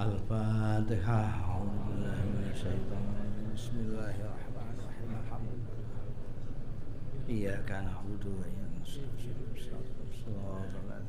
الفاتحة. أعوذ بالله من الشيطان بسم الله الرحمن الرحيم. الحمد لله إياك نعبد وإياك نستعين صراط الله.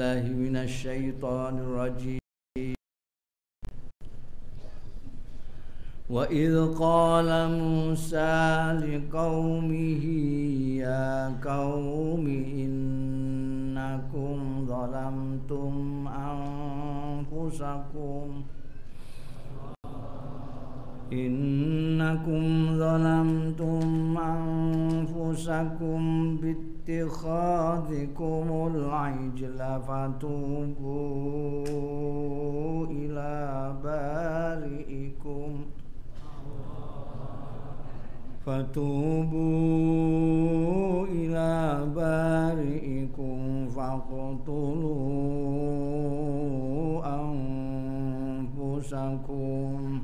بالله من الشيطان الرجيم. وإذ قال موسى لقومه يا قوم إنكم ظلمتم أنفسكم. إنكم ظلمتم أنفسكم باتخاذكم العجل فتوبوا إلى بارئكم. فتوبوا إلى بارئكم فاقتلوا أنفسكم.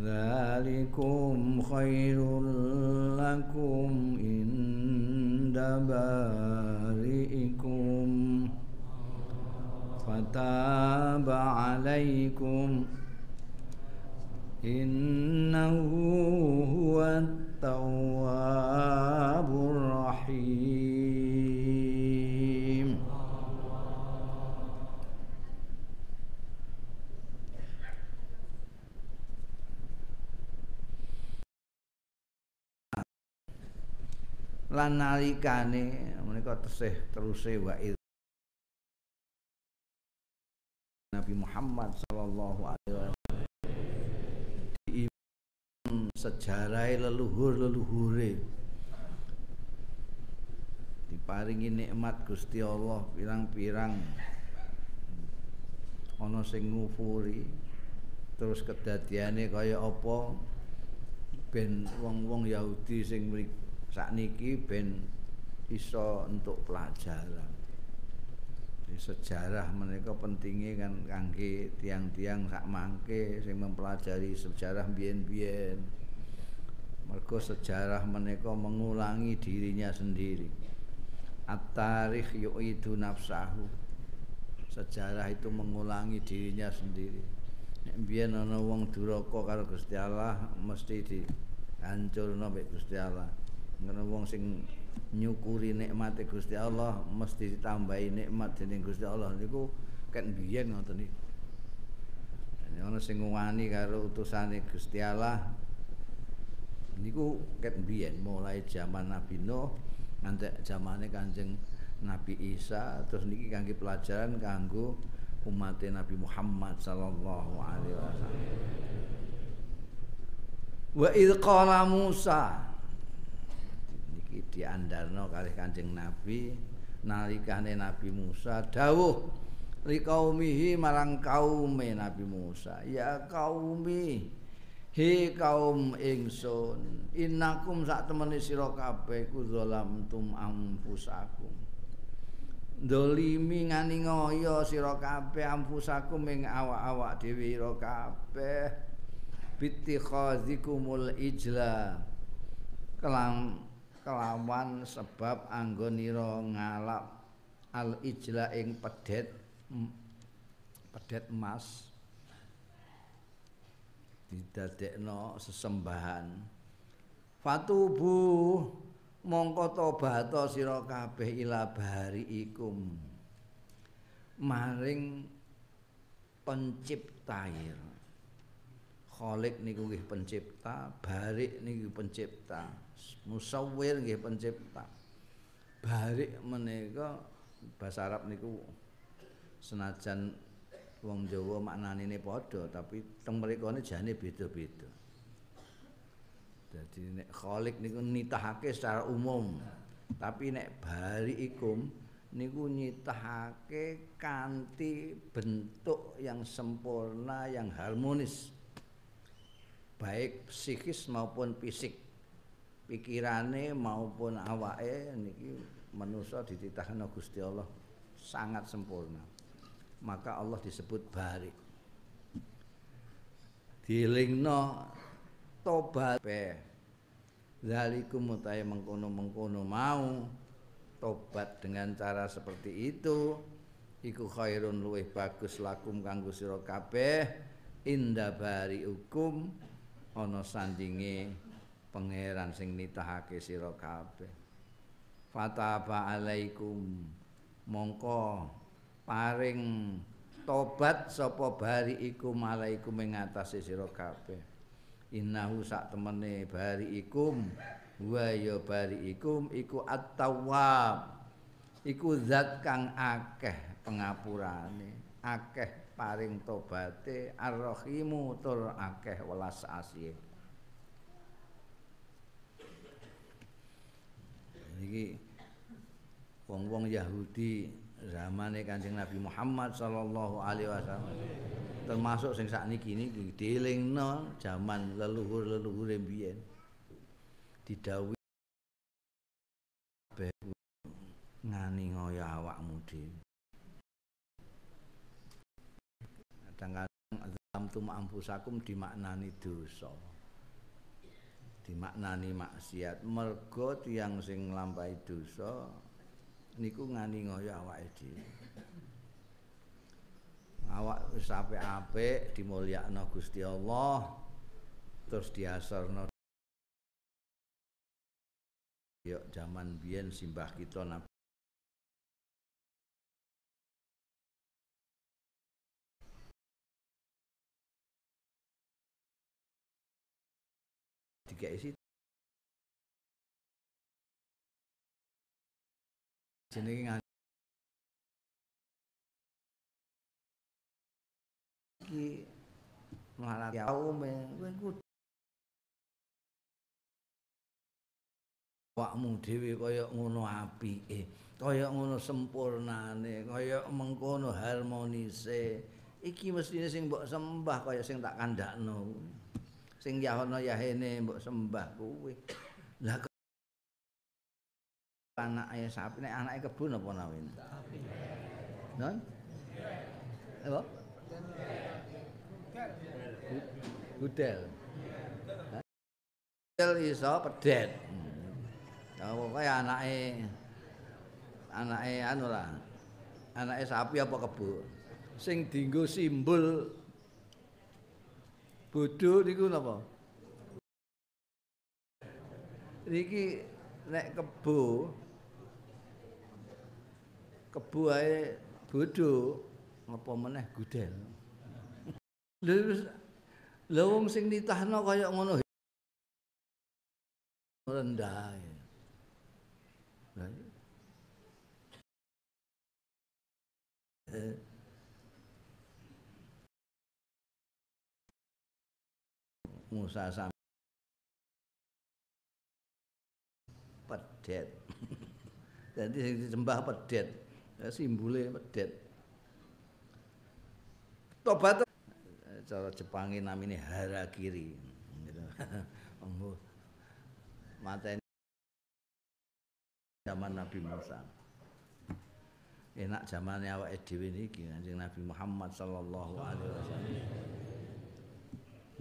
ذلكم خير لكم. بارئكم فتاب عليكم. إنه هو التواب lan nalikane menika tesih teruse wa Nabi Muhammad sallallahu alaihi wasallam sejarah leluhur-leluhure. Diparingi nikmat Gusti Allah pirang-pirang. Ana sing ngufuri terus kedadiane kaya apa? Ben wong-wong Yahudi sing mriki sakniki ben iso untuk pelajaran. Sejarah mereka pentingnya kan kangge tiang-tiang sak mangke sing mempelajari sejarah biyen-biyen. Mergo sejarah mereka mengulangi dirinya sendiri. At-tarikh yu'idu nafsahu. Sejarah itu mengulangi dirinya sendiri. Nek biyen ana wong duraka karo Gusti Allah mesti dihancurno mek Gusti Allah. Ngono wong sing nyukuri nikmate Gusti Allah mesti ditambahi nikmat dening Gusti Allah niku ken biyen ngoten. Dene ana sing ngwani karo utusane Gusti Allah niku ken biyen mulai zaman Nabi Nuh nganti zamane Kanjeng Nabi Isa terus niki kangge pelajaran kanggo umat Nabi Muhammad sallallahu alaihi wasallam. Wa idh qala Musa iki diandarno kalih Kanjeng Nabi nalikane Nabi Musa dawuh li kaumihi marang kaume Nabi Musa. Ya kaumi He kaum ingsun innakum sak temene sira kabeh ku zalam tum ampusakum Dolimi ngani ngoyo sira kabeh ampusakum ing awak-awak dhewe ira kabeh. Bittikhazikumul ijla kelam kelawan sebab anggonira ngalap al ijla ing pedet pedet emas. Didadekno sesembahan. Fatubu mongko tobat sira kabeh ila bari ikum. Maring penciptair Khalik niku nggih pencipta, Barik niku pencipta, Musawwir nggih pencipta. Barik menika bahasa Arab niku senajan wong Jawa maknane ne padha tapi teng mrikane jane beda-beda. Dadi nek khalik niku nitahake secara umum. Tapi nek bariikum niku nyitahake kanthi bentuk yang sempurna, yang harmonis. Baik psikis maupun fisik. Pikirane maupun awake niki manusa dititahno Gusti Allah sangat sempurna. maka Allah disebut bari dilingno tobat pe zalikum mutai mengkono-mengkono mau tobat dengan cara seperti itu iku khairun luwih bagus lakum kanggo sira kabeh. Inda bari hukum ana sandinge pangeran sing nitahake sira kabeh. Fataba alaikum. Mongko paring tobat sapa bari iku malaiku mengatasi sira kabeh. Innahu sak temene bari ikum wa ya bari ikum iku at-tawwab. Iku zat kang akeh pengapurane akeh paring tobate ar-rahimu tur akeh welas asih iki wong-wong Yahudi zamane Kanjeng Nabi Muhammad sallallahu alaihi wasallam termasuk sing sakniki niki dielingno jaman leluhur-leluhure mbiyen. Didhawuhi ngani ngoyo awakmu dhewe kadang-kadang zamtum ampusakum dimaknani dosa dimaknani maksiat mergo tiyang sing nglampahi dosa niku ngani ngoyo awake dhewe. Awak wis apik-apik dimulyakno Gusti Allah terus diasarno Yo zaman biyen simbah kita tiga isi jenenge iki malah kaum kowe ku wakmu dhewe kaya ngono apike kaya ngono sempurnane kaya mengkono harmonise. Iki mestine sing mbok sembah kaya sing tak kandakno sing yahono yahene mbok sembah kuwe lah anake sapi nek anake kebun apa nawin non apa? Gudel. Gudel iso pedet. Ya pokoke anake anake anu lah. Anake sapi apa kebun sing dienggo simbol bodho niku napa? Niki nek kebo kebu ae bodho apa meneh gudel? Lha wong sing nitahno kaya ngono. Rendah Musa sam pedet. Jadi sing disembah pedet. simbole pedet tobat cara Jepange namine harakiri Embuh. Mateni zaman Nabi Musa. Enak zamane awake dhewe niki Nabi Muhammad sallallahu alaihi wasallam.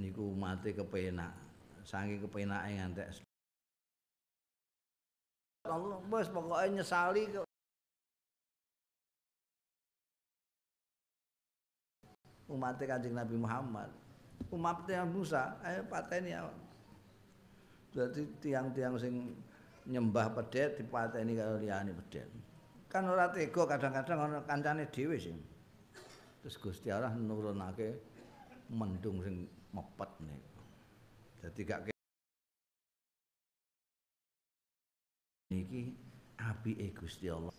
Niku umate kepenak. Saking kepenake ngantek Allah wis pokoke nyesali umat Kanjeng Nabi Muhammad. Umatnya Musa, ayo pateni awak. Berarti tiang-tiang sing nyembah pedet dipateni karo liyane pedet. Kan ora tega kadang-kadang ana kancane dhewe sing. Terus Gusti Allah nurunake mendung sing mepet niku. Dadi gak niki apike Gusti Allah.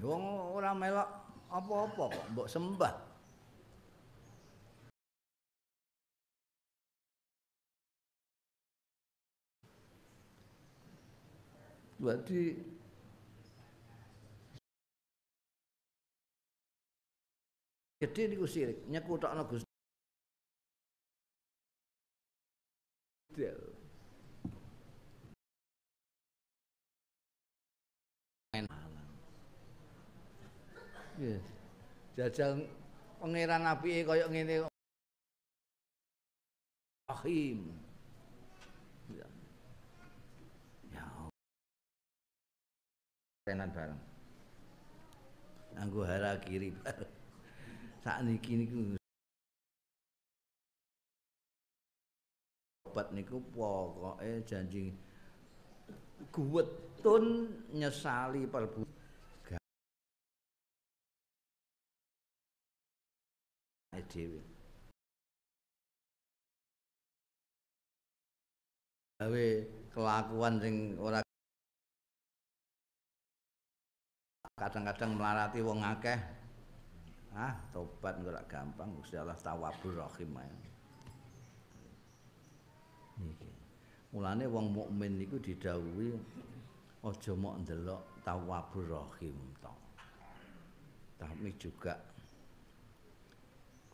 Wong ora melok apa-apa kok mbok sembah. Berarti gede niku sirik nyekutokno Gusti Yes. Jajal pangeran apike kaya ngene Rahim. Ya. Ya. Tenan bareng. Anggo hara kiri bareng. Sakniki niku obat niku pokoke janji guwetun nyesali perbuatan dhewe. Gawe kelakuan sing ora kadang-kadang melarati wong akeh. Ah, tobat ora gampang Gusti Allah Tawwabur Rahim ae. Niki. Mulane wong mukmin niku didhawuhi aja mok ndelok Tawwabur Rahim to. Tapi juga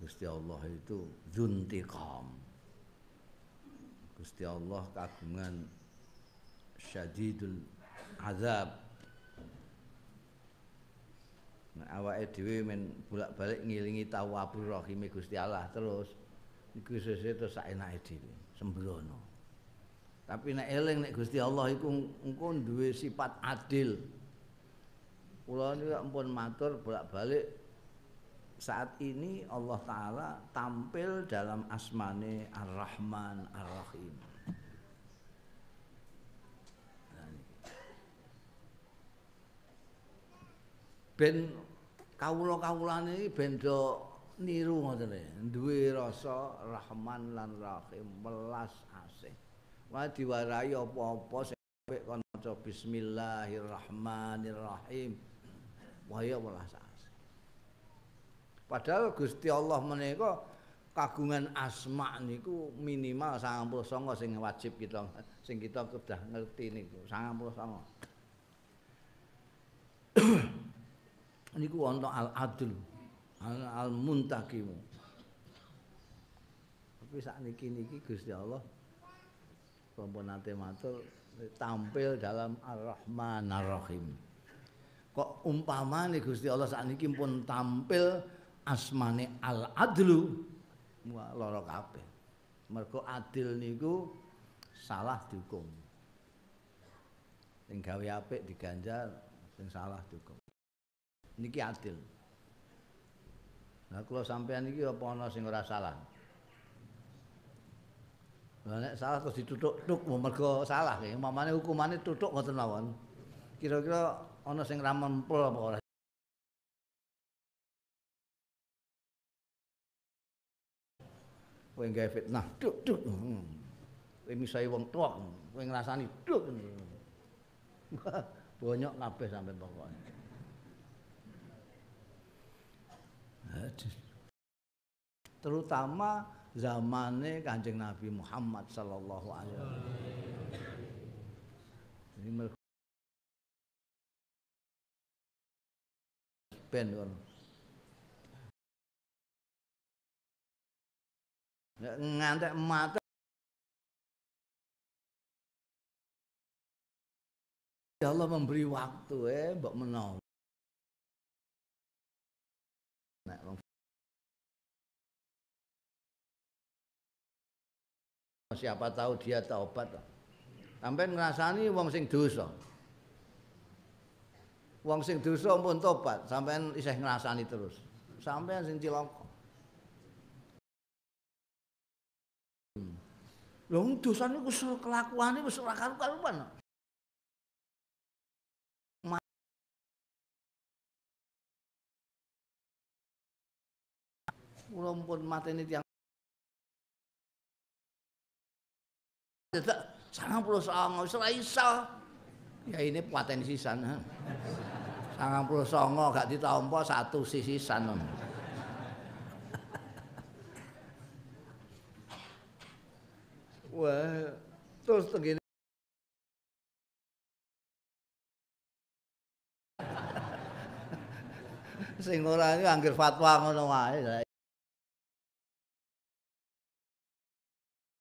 Gusti Allah itu dzuntiqam. Gusti Allah kagungan syadidul azab. Nah, awake dhewe men bolak-balik ngilingi tawabur rahime Gusti Allah terus iku sesuk terus saenake dhewe sembrono. Tapi nek eling nek Gusti Allah iku engko duwe sifat adil. Kula niku ampun matur bolak-balik saat ini Allah Ta'ala tampil dalam asmane Ar-Rahman Ar-Rahim. Ben kawula-kawulane iki ben do niru ngoten duwe rasa Rahman lan Rahim welas asih wae diwarai apa-apa sing kon maca bismillahirrahmanirrahim waya welas Padahal Gusti Allah menika kagungan asma niku minimal 99 sing wajib kita sing kita sudah ngerti niku 99. niku wonten al-adl, al-muntaqim. Tapi sakniki niki Gusti Allah sampun nate matur tampil dalam Ar-Rahman Ar-Rahim. Kok umpamane Gusti Allah sakniki pun tampil asmane al adlu lara kabeh. Mergo adil niku salah dihukum. Sing gawe apik diganjar sing salah dihukum. Niki adil. Nah kalau sampean iki apa ana sing ora salah? Lah nek salah terus ditutuk-tuk mergo salah ya. Mamane hukumane tutuk ngoten mawon. Kira-kira ana sing ra mempel apa ora? kowe gawe fitnah duk duk kowe misahi wong tuwa kowe ngrasani duk bonyok kabeh sampe pokoke terutama zamane Kanjeng Nabi Muhammad sallallahu alaihi wasallam. Ben kon. Ngantek mate Ya Allah memberi waktu eh mbok menawa. Nek wong siapa tahu dia taubat. Sampai ngrasani wong sing dosa. Wong sing dosa pun tobat, sampean isih ngrasani terus. Sampean sing cilaka. Lho dosane wis kelakuane wis ora karu-karuan. Kula pun mateni tiyang 99 wis ora iso. Ya ini paten sisan. 99 gak ditampa satu sisisan. Wah, terus tegene sing ora iki anggere fatwa ngono wae.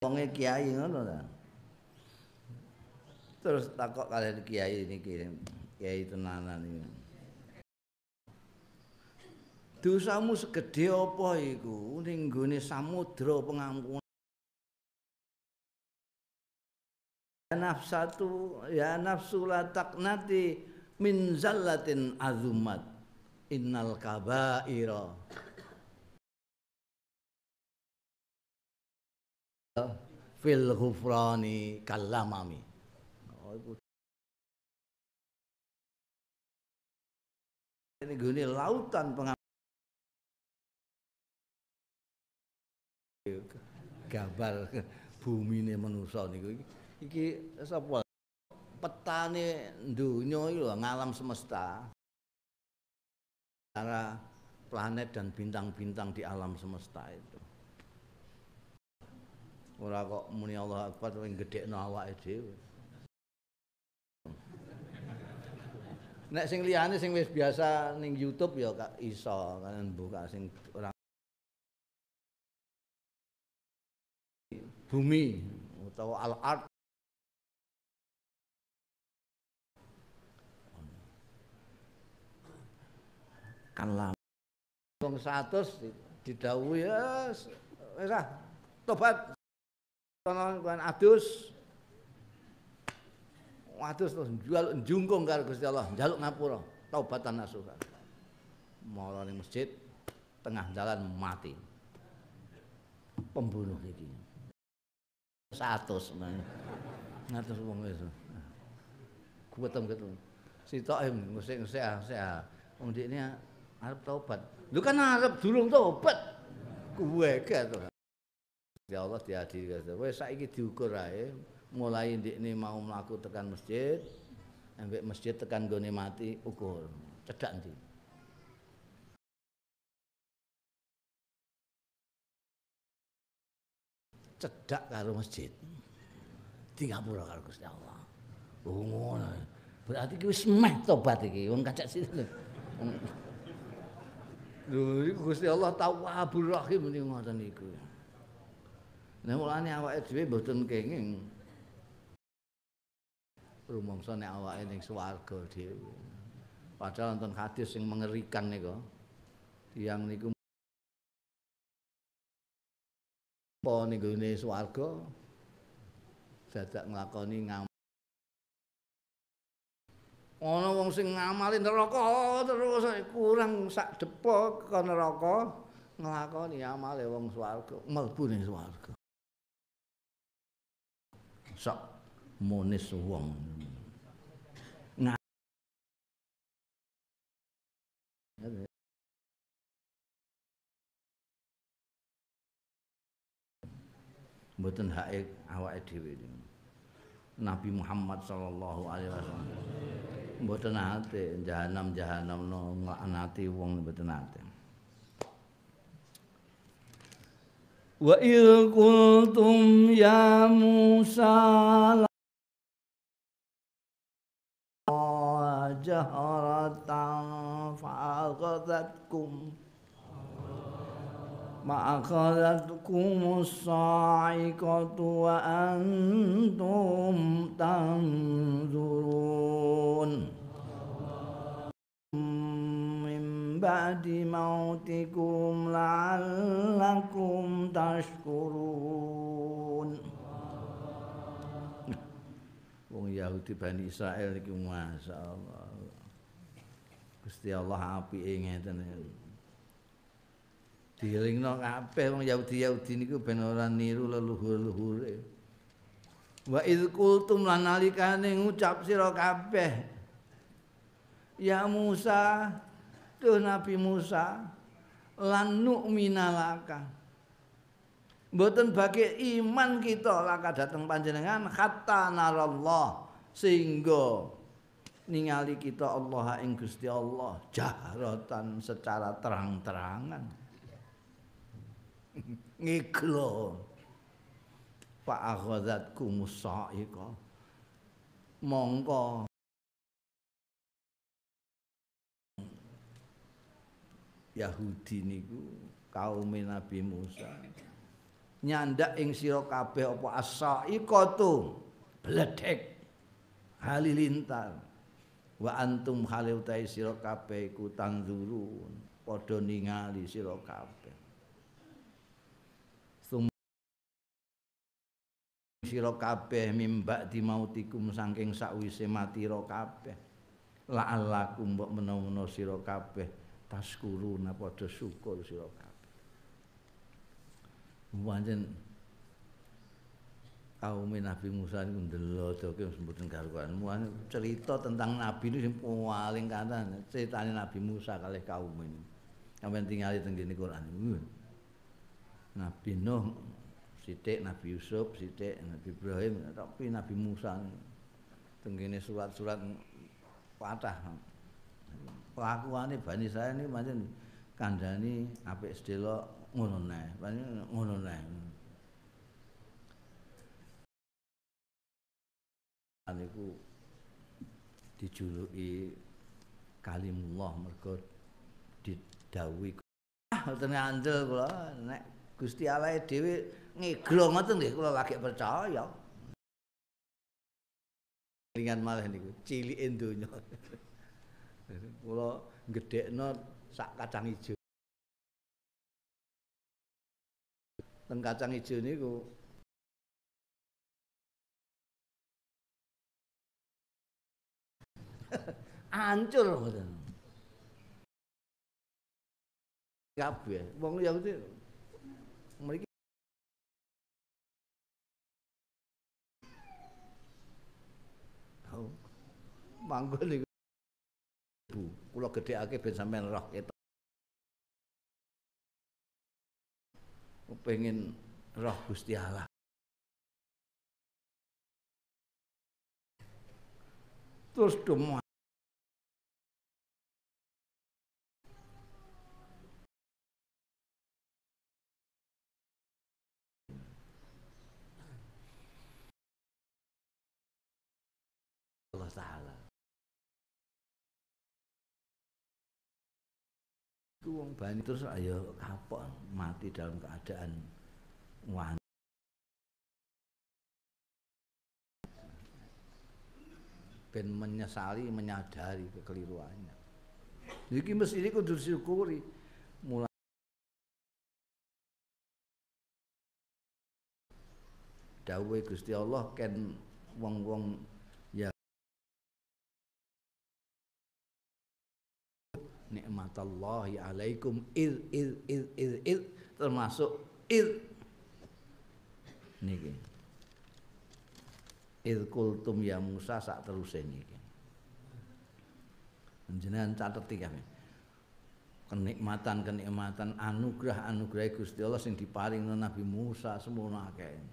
Wonge kiai ngono ta. Terus takok kalian kiai niki, kiai tenanan iki. Dosamu segede apa iku? Ning gone samudra pengampunan. Nafsatu ya nafsu la taqnati min zallatin azumat. Innal kabaira. Fil ghufrani kallamami ini gini lautan pengam gambar bumi ini manusia niku. Iki sapa? Petane donya iki lho ngalam semesta. Antara planet dan bintang-bintang di alam semesta itu. Ora kok muni Allah akbar sing gedhekno awake dhewe nek sing liyane sing wis biasa ning YouTube ya kak iso kan buka sing ora. Bumi utawa al-ard kan lama. Wong 100 didhawuhi wis wis ah tobat. Ana kan adus adus terus jual njungkung karo Gusti Allah njaluk ngapura taubatan nasuha malah ning masjid tengah jalan mati pembunuh iki 100 ngatus wong wis kuwetem-kuwetem sitok ngusik-ngusik ah wong dikne arep tobat. Lu kan arep durung tobat. Kuwe ke to. Ya Allah diadili kata. Wes saiki diukur ae. Mulai ndikne mau mlaku tekan masjid, ambek masjid tekan gone mati ukur. Cedak ndi? Cedak karo masjid. Tingapura karo Gusti Allah. Oh ngono. Berarti ki wis meh tobat iki. Wong kacak sini. Lho Gusti Allah Tawwabur Rahim niku ngoten niku. Nek mulane awake dhewe mboten kenging. Rumangsa nek awake ning swarga dhewe. Padahal wonten hadis sing mengerikan niku. Tiyang niku apa ning gone swarga dadak nglakoni ngam ana wong sing ngamali neraka terus kurang sak depo ke neraka nglakoni amale wong swarga mlebu ning swarga sak monis wong. Mboten hake awake dhewe Nabi Muhammad sallallahu alaihi wasallam. Mboten ate jahanam jahanam no nglaknati wong mboten ate. Wa il qultum ya Musa جهرة فأخذتكم فأخذتكم الصاعقة وأنتم تنظرون. من بعد موتكم لعلكم تشكرون. Wong Yahudi Bani Israel iki masyaallah Gusti Allah apike ngeten Dilingno kabeh wong Yahudi-Yahudi niku ben ora niru leluhur-leluhure. Wa id qultum lan nalikane ngucap sira kabeh. Ya Musa, tuh Nabi Musa, lan nu'mina laka. Mboten bagi iman kita laka dateng panjenengan hatta narallah sehingga ningali kita Allah ing Gusti Allah jahratan secara terang-terangan. ngiglo. Fa aghadzatku musaiqa mongko. Yahudi niku kaum Nabi Musa nyandak ing sira kabeh apa asaiqatu bledek halilintar. Wa antum haliutai sira kabeh iku tanzurun padha ningali sira kabeh. Sira kabeh mimba di mautikum saking sakwise mati ro kabeh. La'allakum mbok menawa sira kabeh. Taskuruna padha syukur sira kabeh pancen kaum Nabi Musa niku ndelodoke mboten karuan. Muane cerita tentang nabi ini paling kanten ceritane Nabi Musa kalih kaum ini sampeyan tinggali teng Quran Nabi Nuh sithik Nabi Yusuf, sithik Nabi Ibrahim, tapi Nabi Musa tenggene surat-surat patah. Kelakuane Bani saya ini macam kandhani apik sedelo ngono nae, ngono nae. Aniku dijuluki kalimullah mergo didhawuhi ah mboten ngandel kula nek Gusti Allah dhewe ngeglo ngoten nggih kula lagi percaya. Ringan malah niku, cilike donya. kula gedhekno sak kacang ijo. Ten kacang ijo niku ancur ngoten. Kabeh wong Yahudi mriki manggon niku Bu, kula gedhekake ben sampean roh ketok. Kepengin roh Gusti Allah. Terus demo wong bani terus ayo kapok mati dalam keadaan wan. Ben menyesali, menyadari kekeliruannya. Jadi mesti ini kudu disyukuri. Mulai Dawe Gusti Allah ken wong-wong nikmatallahi alaikum. Il il il il il. Termasuk il. Niki. Il kultum ya Musa sak terus niki. Jenengan catet iki kenikmatan kenikmatan anugerah anugerah Gusti Allah sing diparing Nabi Musa semono akeh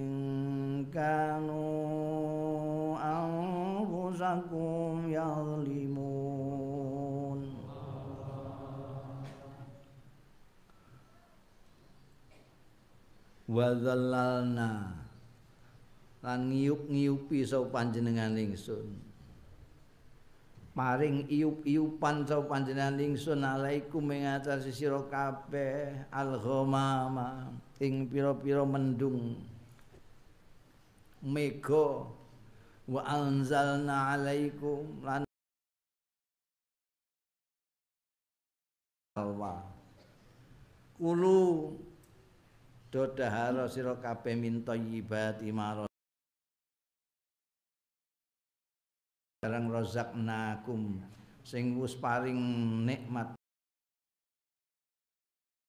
كانوا أنفسكم يظلمون وذللنا lan ngiup-ngiupi sapa panjenengan ingsun. Maring iup-iupan sapa panjenengan ingsun alaikum ing atas sira kabeh alghamama ing pira-pira mendung. Mega. Wa anzalna alaikum lan alwa. Kulu dodahara sira kabeh min thayyibati maro barang rozaknakum sing wis paring nikmat.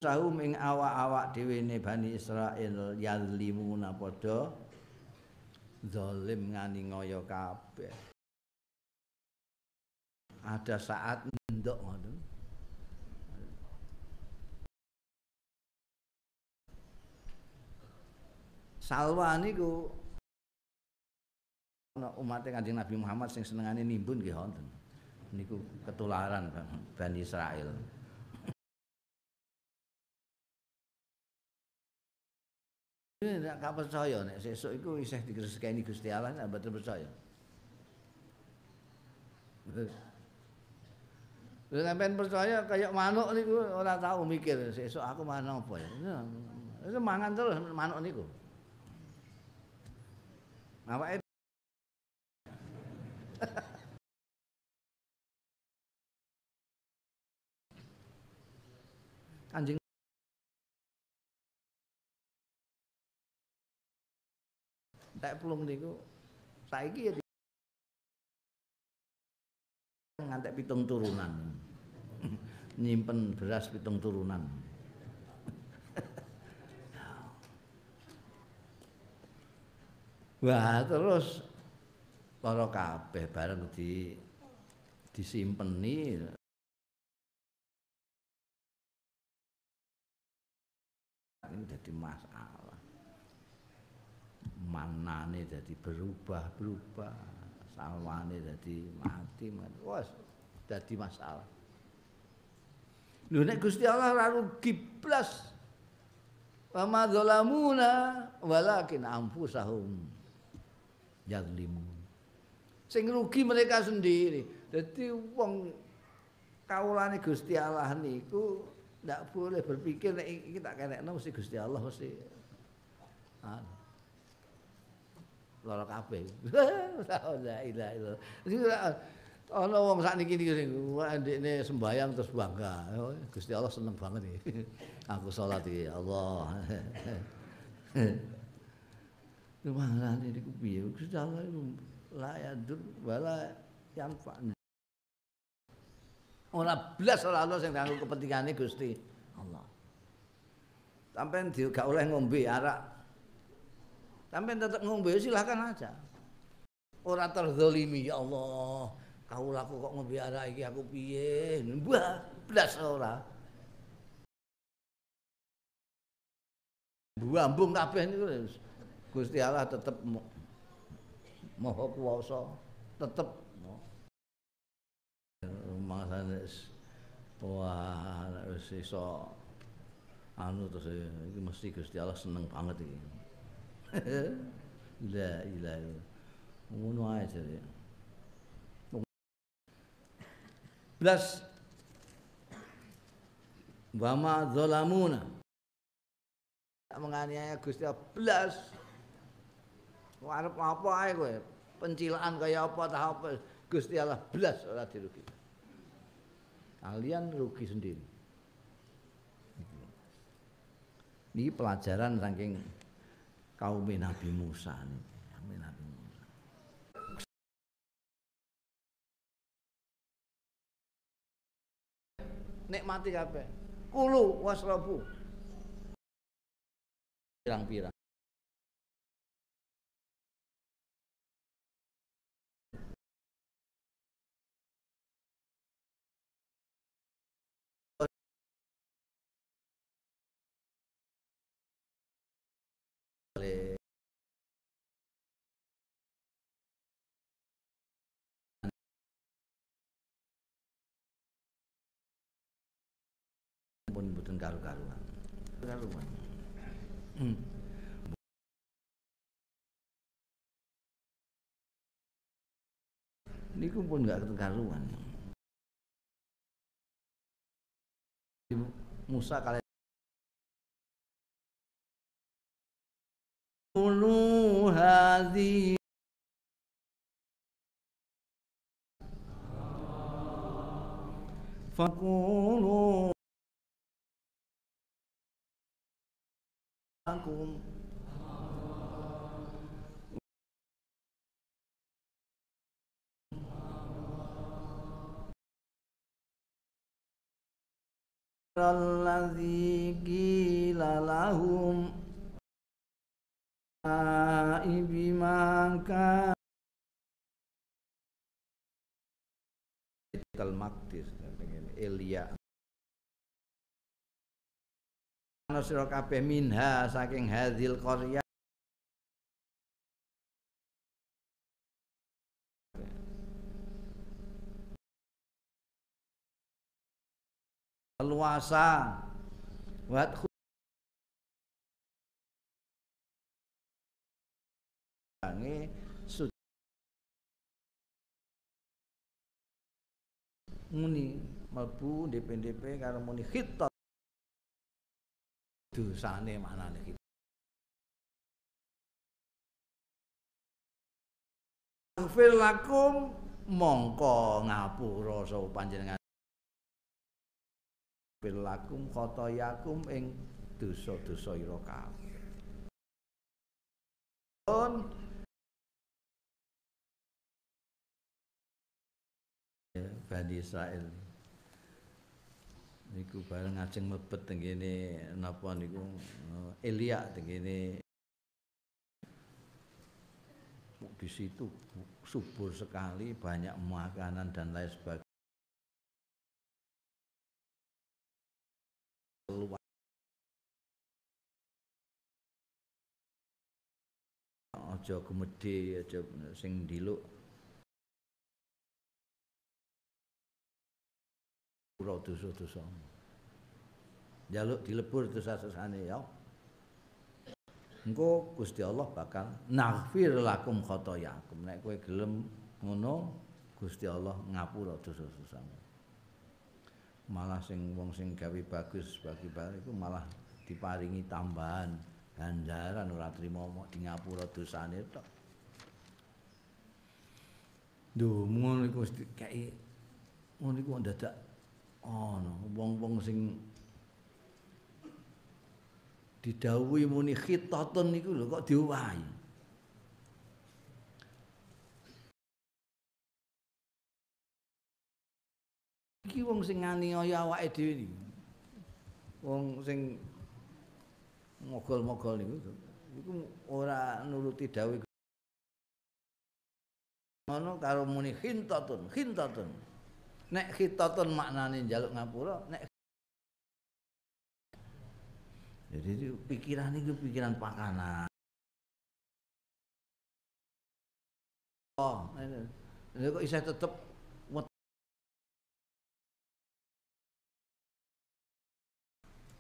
Sahum ing awak-awak dhewe ne Bani Israil yazlimuna padha zalim ngani ngoyo kabeh ada saat ndok ngoten Salwa niku ana umat Kanjeng Nabi Muhammad sing senengane nimbun nggih wonten. Niku ketularan Bani Israel. Ini tidak percaya nek sesuk iku isih digresekeni Gusti Allah nek mboten percaya. Lha sampean percaya kayak manuk niku ora tahu mikir sesuk aku manuk apa ya. Itu mangan terus manuk niku. Awake Kanjeng Tak pelung niku saiki ya ngantek pitung turunan. Nyimpen beras pitung turunan. Wah, terus para kabeh bareng di disimpeni ini jadi masalah manane jadi berubah-berubah salwane jadi mati wah jadi masalah. Lho nek Gusti Allah ora rugi blas. Wa ma zalamuna walakin anfusahum yazlimun sing rugi mereka sendiri. Jadi wong kaulane Gusti Allah niku ndak boleh berpikir nek iki tak kenekno mesti Gusti Allah mesti ah lara kabeh. La ilaha illallah. Ana wong sakniki niki sing ndekne sembayang terus bangga. Gusti Allah seneng banget iki. Aku salat iki Allah. Lumana niku piye? Gusti Allah la yadur wala yanfa. Ora blas ora ana sing kanggo kepentingane Gusti Allah. Sampai gak oleh ngombe arak. Sampai tetap ngombe silahkan aja. Ora terzolimi ya Allah. Kau laku kok ngombe arak iki aku piye? Mbah, blas ora. Buambung kabeh niku Gusti Allah tetep maha kuwasa tetep masane wah wis iso anu terus iki mesti Gusti Allah seneng banget iki la ilaha illallah ngono ae jare plus Wama zolamuna menganiaya Gusti Allah plus arep apa ae kowe pencilaan kaya apa tah apa. Gusti Allah blas ora dirugi. Kalian rugi sendiri. Ini pelajaran saking kaum Nabi Musa Nabi Musa. Nikmati kabeh. Kulu wasrabu. Pirang-pirang. klik pun mboten karu-karuan. Ini hmm. Niku pun nggak karuan. Musa kalian. كلوا هذه فقولوا لكم. الذي قيل لهم lahum bima kan Baitul Maqdis Elia. Ana sira kabeh minha saking hadil qarya. Luasa wat nge muni mlebu DP-DP karo muni khitab dosane maknane khitab Fil lakum mongko ngapura sapa panjenengan? Fil lakum khotoyakum ing dosa-dosa ira kabeh. Bani Israel. Niku bareng ajeng teng kene napa niku? Eh, Elia teng kene. Di situ subur sekali banyak makanan dan lain sebagainya. Aja gemedhe aja sing ndiluk ora dosa-dosa. Jaluk dilebur dosa-dosane ya. Engko Gusti Allah bakal naghfir lakum khotoyakum. Nek kowe gelem ngono Gusti Allah ngapura dosa-dosamu malah sing wong sing gawe bagus bagi bagi iku malah diparingi tambahan ganjaran ora trimo mau di ngapura dosane tok. Duh, ngono iku mesti kayak ngono iku dadak ana oh, wong-wong sing didhawuhi muni khitatun niku lho kok diowahi? Iki wong sing nganiaya awake dhewe iki. Wong sing mogol-mogol niku iku ora nuruti dawuh. Ngono karo muni khintatun khintatun nek khitatun maknane njaluk ngapura nek jadi pikiran itu pikiran pakanan. Oh ini. Kok bisa tetep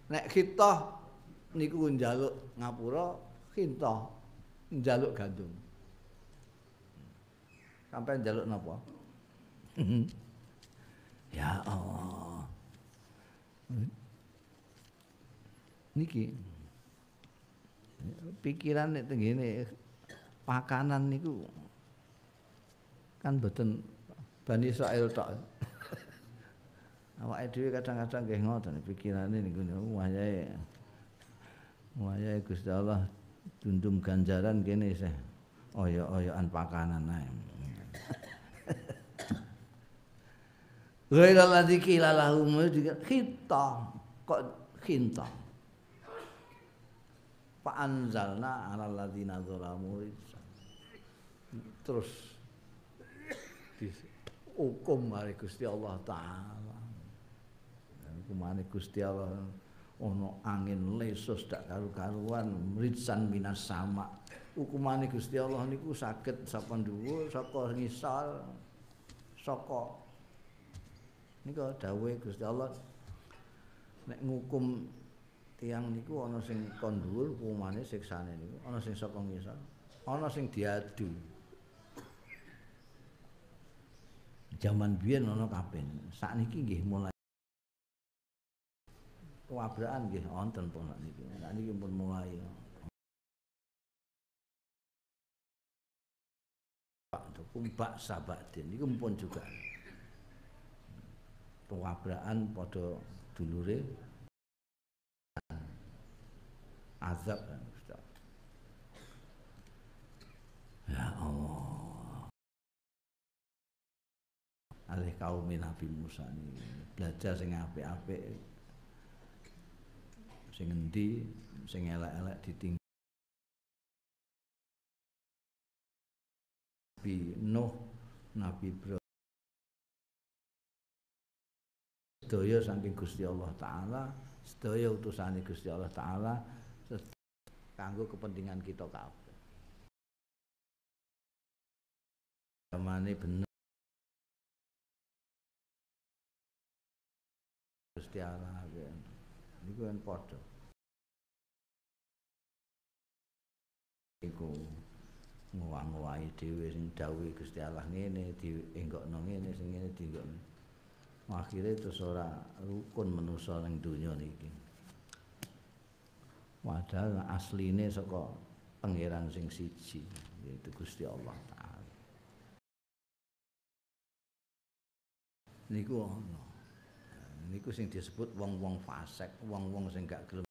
nek kita niku njaluk ngapura khintah njaluk gandum. Sampai njaluk napa ya Allah niki pikiran nek tengene pakanan niku kan boten Bani Israel tok awake dhewe kadang-kadang nggih ngoten pikirane niku wayahe Waya Gusti Allah tundum ganjaran kene sih. Oyo-oyoan pakanan ae. Ghaira ladzi qila lahum khita kok khinta. Fa anzalna 'ala ladzina zalamu terus hukum mari Gusti Allah taala. Hukumane Gusti Allah ono angin lesus dak karu-karuan mritsan minas sama hukumane Gusti Allah niku saged saka dhuwur saka ngisal saka niku dawuhe Gusti Allah nek ngukum tiang niku ana sing kon dhuwur hukumane siksane niku ana sing saka ngisal ana sing diadu Jaman biyen ana kapen. Sakniki nggih mulai kewabraan nggih wonten pun niki. Sakniki pun mulai Pak kumbak sabadin niku pun juga kewabraan pada dulure. Azab ya Allah. Alih kaum Nabi Musa ini. Belajar sing apik-apik. Sing endi sing elek-elek ditinggal. Nabi Nuh Nabi Ibrahim sedaya saking Gusti Allah taala sedaya utusane Gusti Allah taala kanggo kepentingan kita kabeh. Zamane bener Gusti Allah kan. Niku kan padha. Iku ngowah-ngowahi dhewe sing dawuhe Gusti Allah ngene dienggokno ngene sing ngene dienggokno. Akhire terus ora rukun manusa ning donya niki. Padahal asline saka pangeran sing siji yaitu Gusti Allah taala. Niku ana. Niku sing disebut wong-wong fasik, wong-wong sing gak gelem